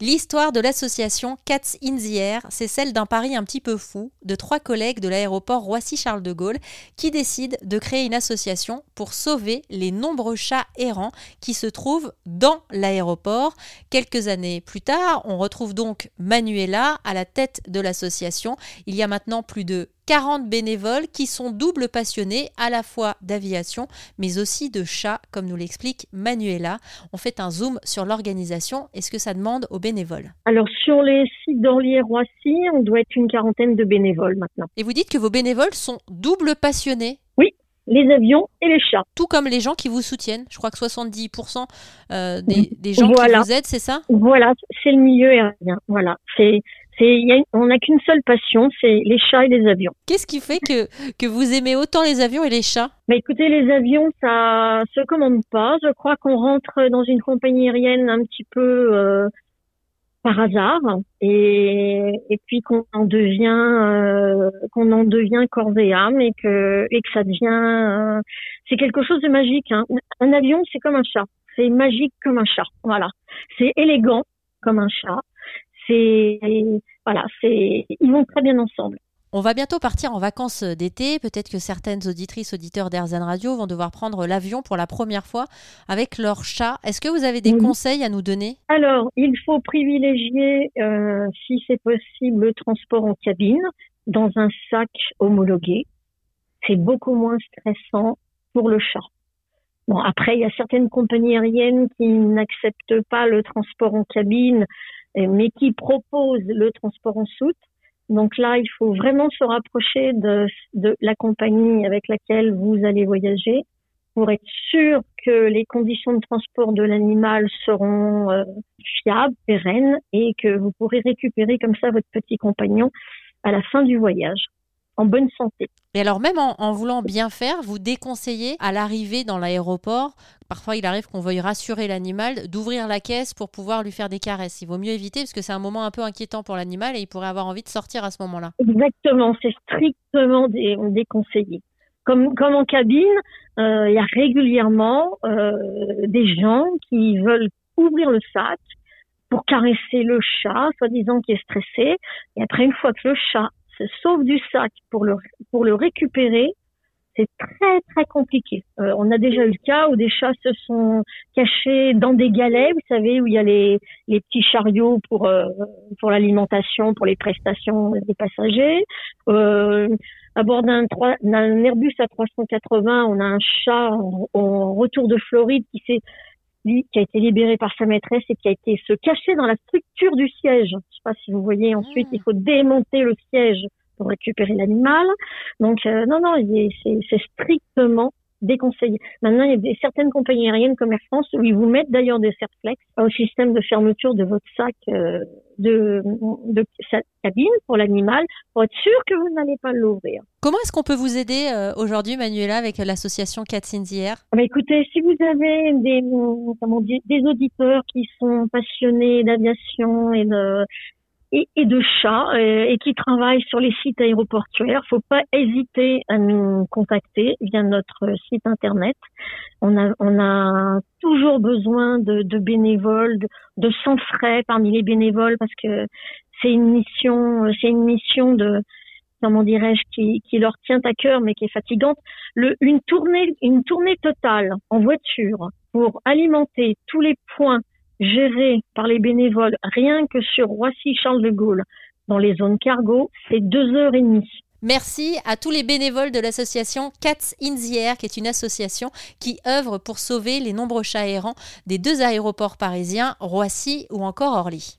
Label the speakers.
Speaker 1: L'histoire de l'association Cats in c'est celle d'un pari un petit peu fou de trois collègues de l'aéroport Roissy-Charles de Gaulle qui décident de créer une association pour sauver les nombreux chats errants qui se trouvent dans l'aéroport. Quelques années plus tard, on retrouve donc Manuela à la tête de l'association. Il y a maintenant plus de 40 bénévoles qui sont doubles passionnés à la fois d'aviation mais aussi de chats, comme nous l'explique Manuela. On fait un zoom sur l'organisation et ce que ça demande aux bénévoles?
Speaker 2: Alors sur les sites d'Orly-Roissy, on doit être une quarantaine de bénévoles maintenant.
Speaker 1: Et vous dites que vos bénévoles sont doubles passionnés?
Speaker 2: Oui, les avions et les chats.
Speaker 1: Tout comme les gens qui vous soutiennent. Je crois que 70% euh, des, gens qui vous aident, c'est ça?
Speaker 2: Voilà, c'est le milieu aérien. Voilà, c'est on n'a qu'une seule passion, c'est les chats et les avions.
Speaker 1: Qu'est-ce qui fait que, que vous aimez autant les avions et les chats?
Speaker 2: Bah Écoutez, les avions, ça se commande pas. Je crois qu'on rentre dans une compagnie aérienne un petit peu euh, par hasard et, et puis qu'on en devient euh, qu'on en devient corps et âme et que et que ça devient euh, c'est quelque chose de magique. Hein. Un avion, c'est comme un chat. C'est magique comme un chat. Voilà. C'est élégant comme un chat c'est voilà, c'est ils vont très bien ensemble.
Speaker 1: On va bientôt partir en vacances d'été. Peut-être que certaines auditrices, auditeurs d'Airzen Radio vont devoir prendre l'avion pour la première fois avec leur chat. Est-ce que vous avez des conseils à nous donner?
Speaker 2: Alors, il faut privilégier, euh, si c'est possible, le transport en cabine dans un sac homologué. C'est beaucoup moins stressant pour le chat. Bon, après, il y a certaines compagnies aériennes qui n'acceptent pas le transport en cabine mais qui propose le transport en soute. Donc là, il faut vraiment se rapprocher de, la compagnie avec laquelle vous allez voyager pour être sûr que les conditions de transport de l'animal seront euh, fiables, pérennes et que vous pourrez récupérer comme ça votre petit compagnon à la fin du voyage en bonne santé.
Speaker 1: Et alors même en, voulant bien faire, vous déconseillez à l'arrivée dans l'aéroport, parfois il arrive qu'on veuille rassurer l'animal, d'ouvrir la caisse pour pouvoir lui faire des caresses. Il vaut mieux éviter parce que c'est un moment un peu inquiétant pour l'animal et il pourrait avoir envie de sortir à ce moment-là.
Speaker 2: Exactement, c'est strictement déconseillé. Comme, comme en cabine, euh, il y a régulièrement euh, des gens qui veulent ouvrir le sac pour caresser le chat, soi-disant qui est stressé. Et après, une fois que le chat se sauve du sac pour le, pour le récupérer, c'est très très compliqué. Euh, on a déjà eu le cas où des chats se sont cachés dans des galets, vous savez, où il y a les, les petits chariots pour euh, pour l'alimentation, pour les prestations des passagers. Euh, à bord d'un Airbus à 380, on a un chat en retour de Floride qui s'est lui, qui a été libéré par sa maîtresse et qui a été se cacher dans la structure du siège. Je sais pas si vous voyez. Ensuite, il faut démonter le siège pour récupérer l'animal. Donc, euh, non, non, c'est strictement déconseillé. Maintenant, il y a des, certaines compagnies aériennes comme Air France où ils vous mettent d'ailleurs des serflex au système de fermeture de votre sac euh, de, de cabine pour l'animal pour être sûr que vous n'allez pas l'ouvrir.
Speaker 1: Comment est-ce qu'on peut vous aider euh, aujourd'hui, Manuela, avec l'association Cats in the Air?
Speaker 2: Ah bah, Écoutez, si vous avez des, comment dire, des auditeurs qui sont passionnés d'aviation et de, et, de chats euh, et, qui travaillent sur les sites aéroportuaires. Faut pas hésiter à nous contacter via notre site internet. On a, toujours besoin de, bénévoles, de, sans frais parmi les bénévoles parce que c'est une mission, c'est une mission de comment dirais-je, qui, leur tient à cœur mais qui est fatigante. Une tournée, une tournée totale en voiture pour alimenter tous les points géré par les bénévoles rien que sur Roissy-Charles de Gaulle dans les zones cargo, c'est deux heures et demie.
Speaker 1: Merci à tous les bénévoles de l'association Cats in the qui est une association qui œuvre pour sauver les nombreux chats errants des deux aéroports parisiens, Roissy ou encore Orly.